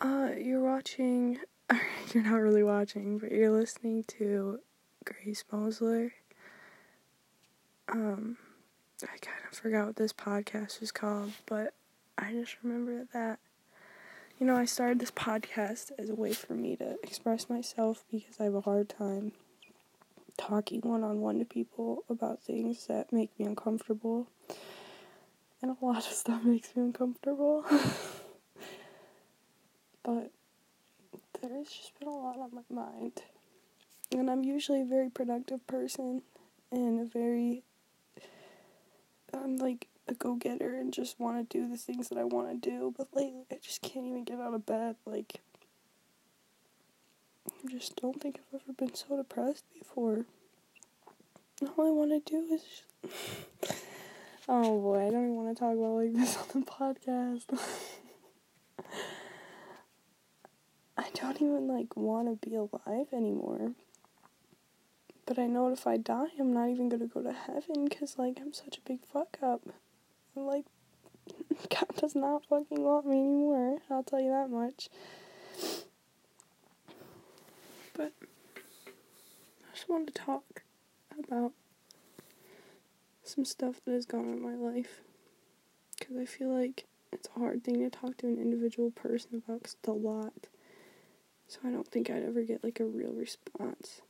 Uh, you're watching. You're not really watching, but you're listening to Grace Mosler. Um, I kind of forgot what this podcast was called, but I just remember that. You know, I started this podcast as a way for me to express myself because I have a hard time talking one on one to people about things that make me uncomfortable. And a lot of stuff makes me uncomfortable. but there's just been a lot on my mind. And I'm usually a very productive person and a very I'm like a go getter and just want to do the things that I want to do, but lately I just can't even get out of bed. Like, I just don't think I've ever been so depressed before. All I want to do is. Just... oh boy, I don't even want to talk about like this on the podcast. I don't even like want to be alive anymore. But I know if I die, I'm not even gonna go to heaven because, like, I'm such a big fuck up. I'm like, God does not fucking want me anymore. I'll tell you that much. But I just wanted to talk about some stuff that has gone on in my life. Because I feel like it's a hard thing to talk to an individual person about because it's a lot. So I don't think I'd ever get like a real response.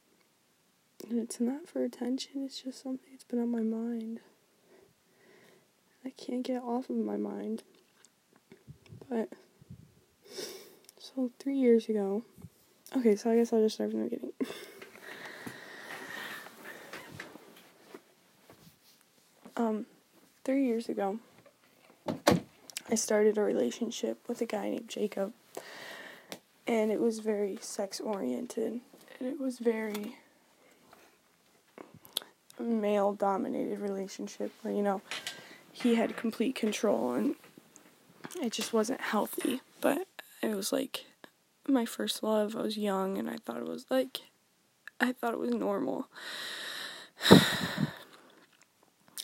And it's not for attention, it's just something that's been on my mind. I can't get off of my mind. But, so three years ago, okay, so I guess I'll just start from the beginning. um, three years ago, I started a relationship with a guy named Jacob. And it was very sex oriented. And it was very male dominated relationship where, you know, he had complete control and it just wasn't healthy. But it was like my first love. I was young and I thought it was like, I thought it was normal.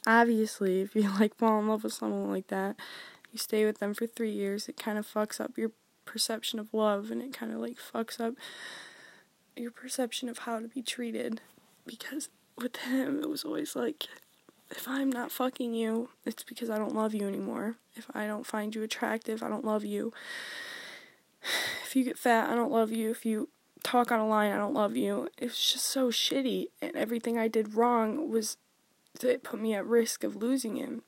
Obviously, if you like fall in love with someone like that, you stay with them for three years, it kind of fucks up your perception of love and it kind of like fucks up your perception of how to be treated because with him, it was always like, if I'm not fucking you, it's because I don't love you anymore. If I don't find you attractive, I don't love you. If you get fat, I don't love you. If you talk on a line, I don't love you. It's just so shitty, and everything I did wrong was that put me at risk of losing him.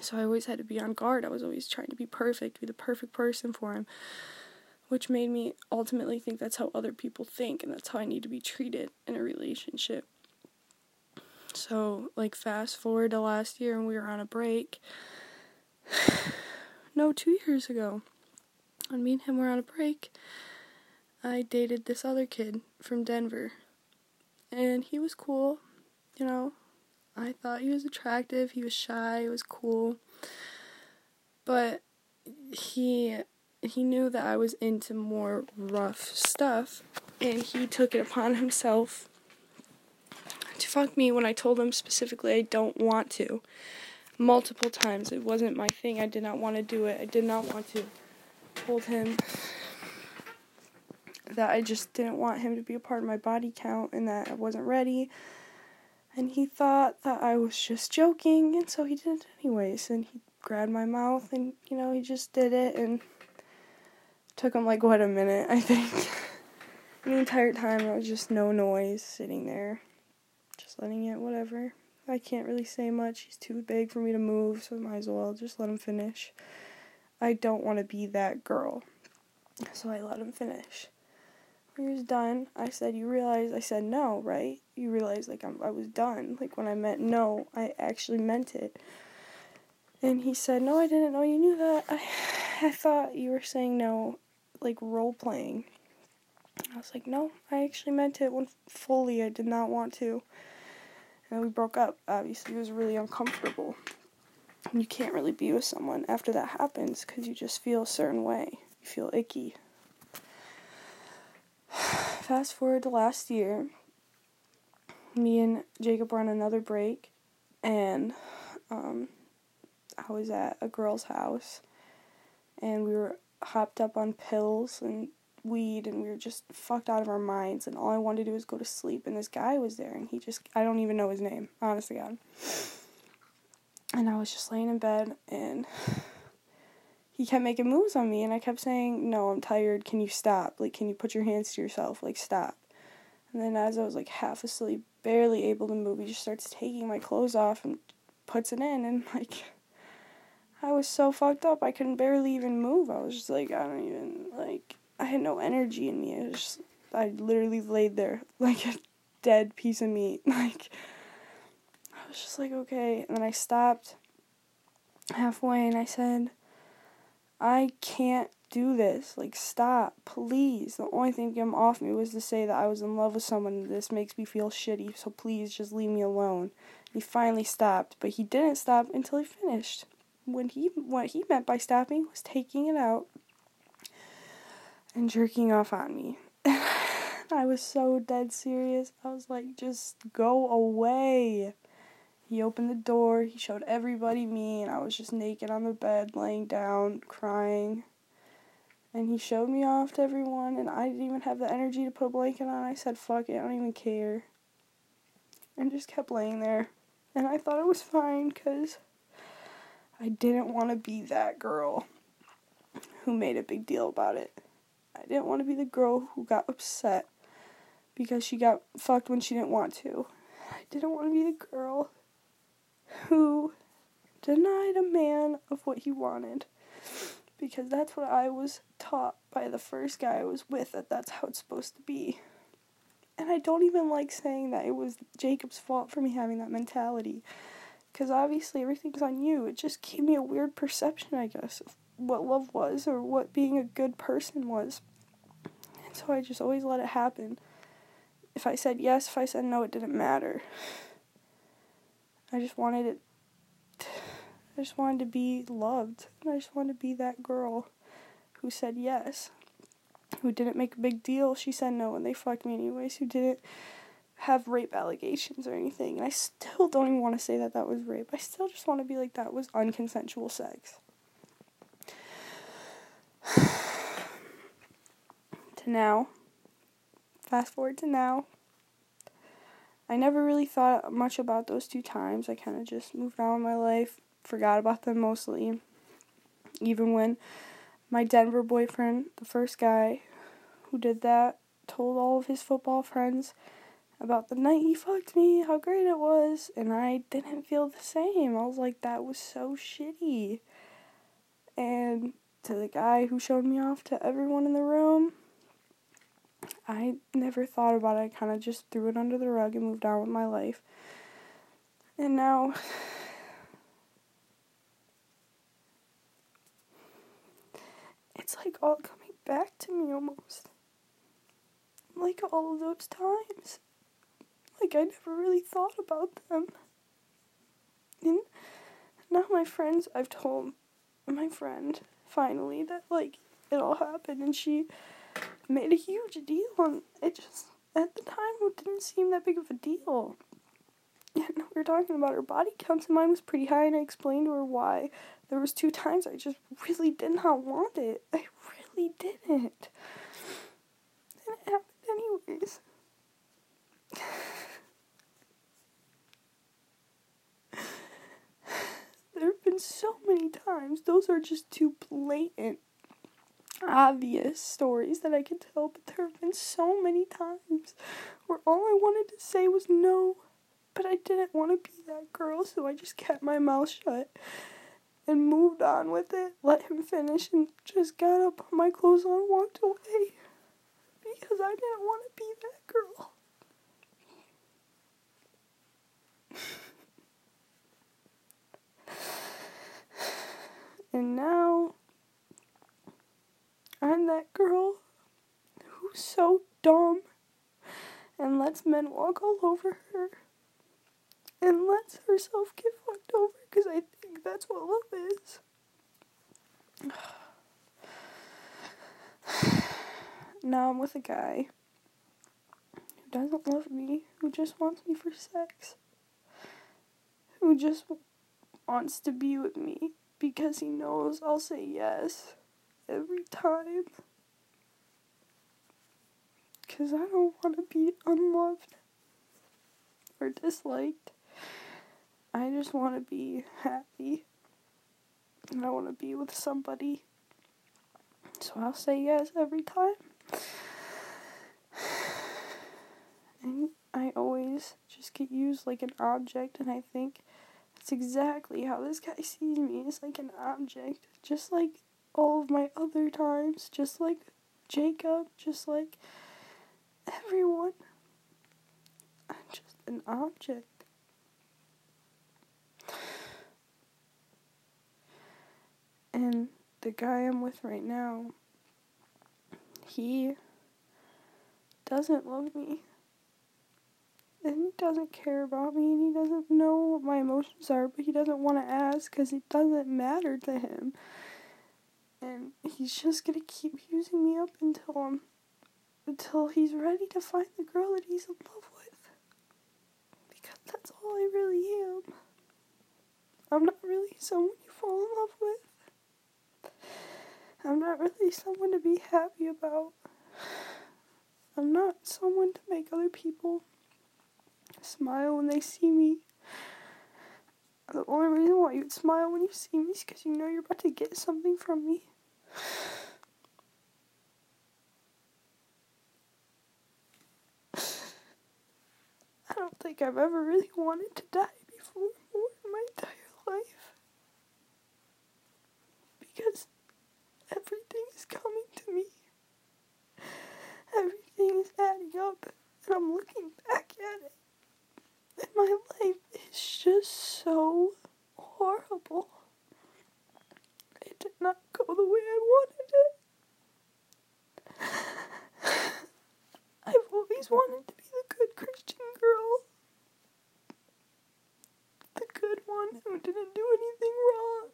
So I always had to be on guard. I was always trying to be perfect, be the perfect person for him, which made me ultimately think that's how other people think and that's how I need to be treated in a relationship. So, like, fast forward to last year and we were on a break. no, two years ago. When me and him were on a break, I dated this other kid from Denver. And he was cool, you know. I thought he was attractive, he was shy, he was cool. But he he knew that I was into more rough stuff and he took it upon himself to fuck me when I told him specifically I don't want to. Multiple times. It wasn't my thing. I did not want to do it. I did not want to. Told him that I just didn't want him to be a part of my body count and that I wasn't ready. And he thought that I was just joking, and so he did it anyways. And he grabbed my mouth, and you know, he just did it, and took him like what a minute, I think. the entire time, there was just no noise sitting there just letting it, whatever. I can't really say much. He's too big for me to move, so I might as well just let him finish. I don't want to be that girl. So I let him finish. When he was done, I said, You realize I said no, right? You realize, like, I'm, I was done. Like, when I meant no, I actually meant it. And he said, No, I didn't know you knew that. I, I thought you were saying no, like, role playing. I was like, No, I actually meant it when fully I did not want to and we broke up. Obviously, it was really uncomfortable. You can't really be with someone after that happens because you just feel a certain way. You feel icky. Fast forward to last year, me and Jacob were on another break, and um, I was at a girl's house, and we were hopped up on pills and weed and we were just fucked out of our minds and all I wanted to do was go to sleep and this guy was there and he just I don't even know his name, honestly God. And I was just laying in bed and he kept making moves on me and I kept saying, No, I'm tired, can you stop? Like can you put your hands to yourself? Like stop. And then as I was like half asleep, barely able to move, he just starts taking my clothes off and puts it in and like I was so fucked up I couldn't barely even move. I was just like I don't even like I had no energy in me. I just, I literally laid there like a dead piece of meat. Like, I was just like, okay. And then I stopped halfway and I said, I can't do this. Like, stop, please. The only thing him off me was to say that I was in love with someone this makes me feel shitty, so please just leave me alone. He finally stopped, but he didn't stop until he finished. When he what he meant by stopping was taking it out and jerking off on me. I was so dead serious. I was like, just go away. He opened the door, he showed everybody me, and I was just naked on the bed, laying down, crying. And he showed me off to everyone, and I didn't even have the energy to put a blanket on. I said, fuck it, I don't even care. And just kept laying there. And I thought it was fine because I didn't want to be that girl who made a big deal about it. I didn't want to be the girl who got upset because she got fucked when she didn't want to. I didn't want to be the girl who denied a man of what he wanted because that's what I was taught by the first guy I was with that that's how it's supposed to be. And I don't even like saying that it was Jacob's fault for me having that mentality because obviously everything's on you. It just gave me a weird perception, I guess, of what love was or what being a good person was. And so I just always let it happen. If I said yes, if I said no, it didn't matter. I just wanted it. I just wanted to be loved. I just wanted to be that girl who said yes. Who didn't make a big deal. She said no and they fucked me anyways. Who didn't have rape allegations or anything. And I still don't even want to say that that was rape. I still just want to be like that was unconsensual sex. to now. Fast forward to now. I never really thought much about those two times. I kind of just moved on with my life, forgot about them mostly. Even when my Denver boyfriend, the first guy who did that, told all of his football friends about the night he fucked me, how great it was, and I didn't feel the same. I was like, that was so shitty. And to the guy who showed me off to everyone in the room, I never thought about it. I kind of just threw it under the rug and moved on with my life. And now it's like all coming back to me almost. Like all of those times. Like I never really thought about them. And now my friends, I've told my friend finally that like it all happened and she made a huge deal and it just at the time it didn't seem that big of a deal. And we were talking about her body counts and mine was pretty high and I explained to her why. There was two times I just really did not want it. I really didn't. And it happened anyways. there have been so many times. Those are just too blatant obvious stories that I could tell, but there have been so many times where all I wanted to say was no, but I didn't want to be that girl, so I just kept my mouth shut and moved on with it, let him finish, and just got up, put my clothes on, walked away because I didn't want to be that girl. and now I'm that girl who's so dumb and lets men walk all over her and lets herself get fucked over because I think that's what love is. now I'm with a guy who doesn't love me, who just wants me for sex, who just wants to be with me because he knows I'll say yes every time. Because I don't want to be unloved or disliked. I just want to be happy. And I want to be with somebody. So I'll say yes every time. And I always just get used like an object, and I think that's exactly how this guy sees me as like an object. Just like all of my other times, just like Jacob, just like everyone. I'm just an object. And the guy I'm with right now, he doesn't love me. And he doesn't care about me, and he doesn't know what my emotions are, but he doesn't want to ask because it doesn't matter to him. And he's just gonna keep using me up until I'm, until he's ready to find the girl that he's in love with. Because that's all I really am. I'm not really someone you fall in love with. I'm not really someone to be happy about. I'm not someone to make other people smile when they see me. The only reason why you'd smile when you see me is because you know you're about to get something from me. I don't think I've ever really wanted to die before in my entire life. Because everything is coming to me. Everything is adding up, and I'm looking back at it. And my life is just so horrible. It did not go the way I wanted it. I've always wanted to be the good Christian girl. The good one who didn't do anything wrong.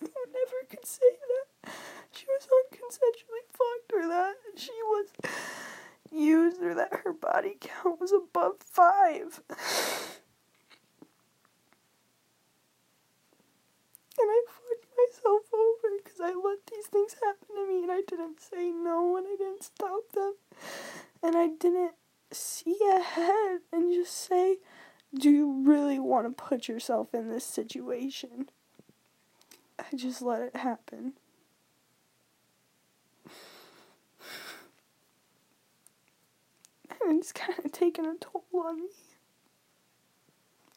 Who never could say that she was unconsensually fucked or that she was used or that her body count was above five. and I fucked myself over because I let these things happen to me and I didn't say no and I didn't stop them. And I didn't see ahead and just say, Do you really want to put yourself in this situation? I just let it happen. It's kind of taken a toll on me.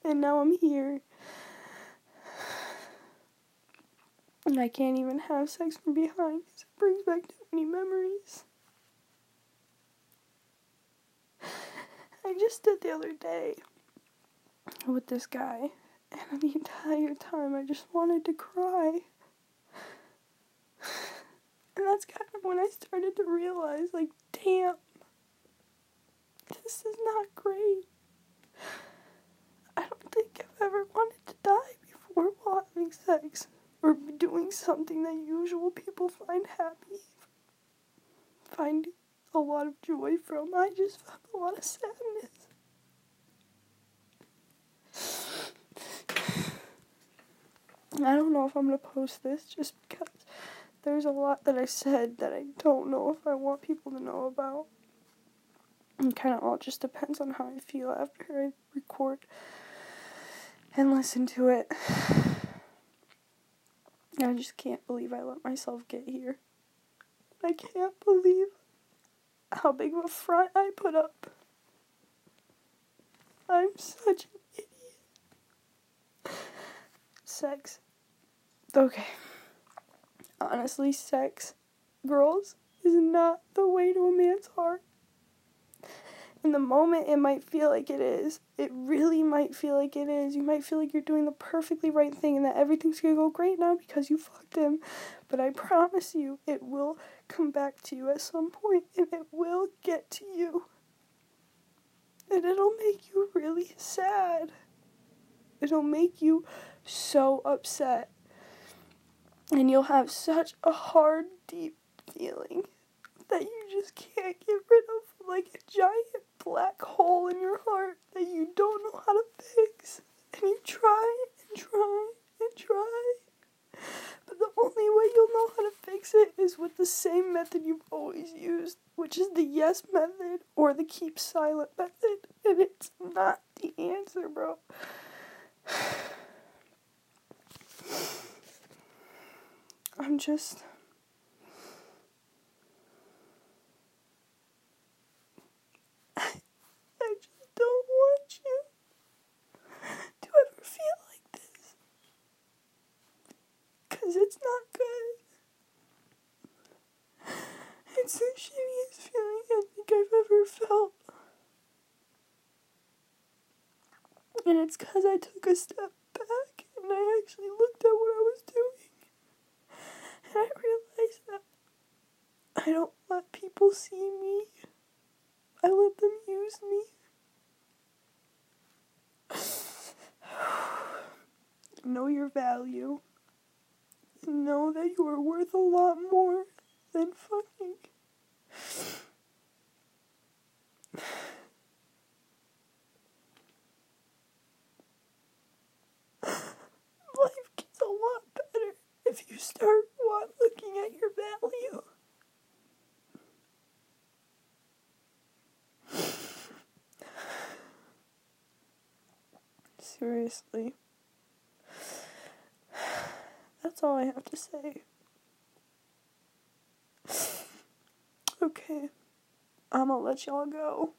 And now I'm here. And I can't even have sex from behind because it brings back too many memories. I just did the other day with this guy, and the entire time I just wanted to cry. And that's kind of when I started to realize, like, damn, this is not great. I don't think I've ever wanted to die before while having sex or doing something that usual people find happy, find a lot of joy from. I just felt a lot of sadness. I don't know if I'm gonna post this just because there's a lot that I said that I don't know if I want people to know about. And kind of all just depends on how I feel after I record and listen to it. I just can't believe I let myself get here. I can't believe how big of a front I put up. I'm such an idiot. Sex. Okay. Honestly, sex, girls, is not the way to a man's heart. In the moment, it might feel like it is. It really might feel like it is. You might feel like you're doing the perfectly right thing and that everything's gonna go great now because you fucked him. But I promise you, it will come back to you at some point and it will get to you. And it'll make you really sad. It'll make you so upset. And you'll have such a hard, deep feeling that you just can't get rid of like a giant black hole in your heart that you don't know how to fix. And you try and try and try. But the only way you'll know how to fix it is with the same method you've always used, which is the yes method or the keep silent method. And it's not the answer, bro. I'm just. I just don't want you to ever feel like this. Because it's not good. It's the shittiest feeling I think I've ever felt. And it's because I took a step back and I actually looked at what I was doing. And I realized that I don't let people see me. I let them use me. know your value. Know that you are worth a lot more than fucking. Life gets a lot better if you start looking at your value. Seriously. That's all I have to say. Okay. I'm gonna let y'all go.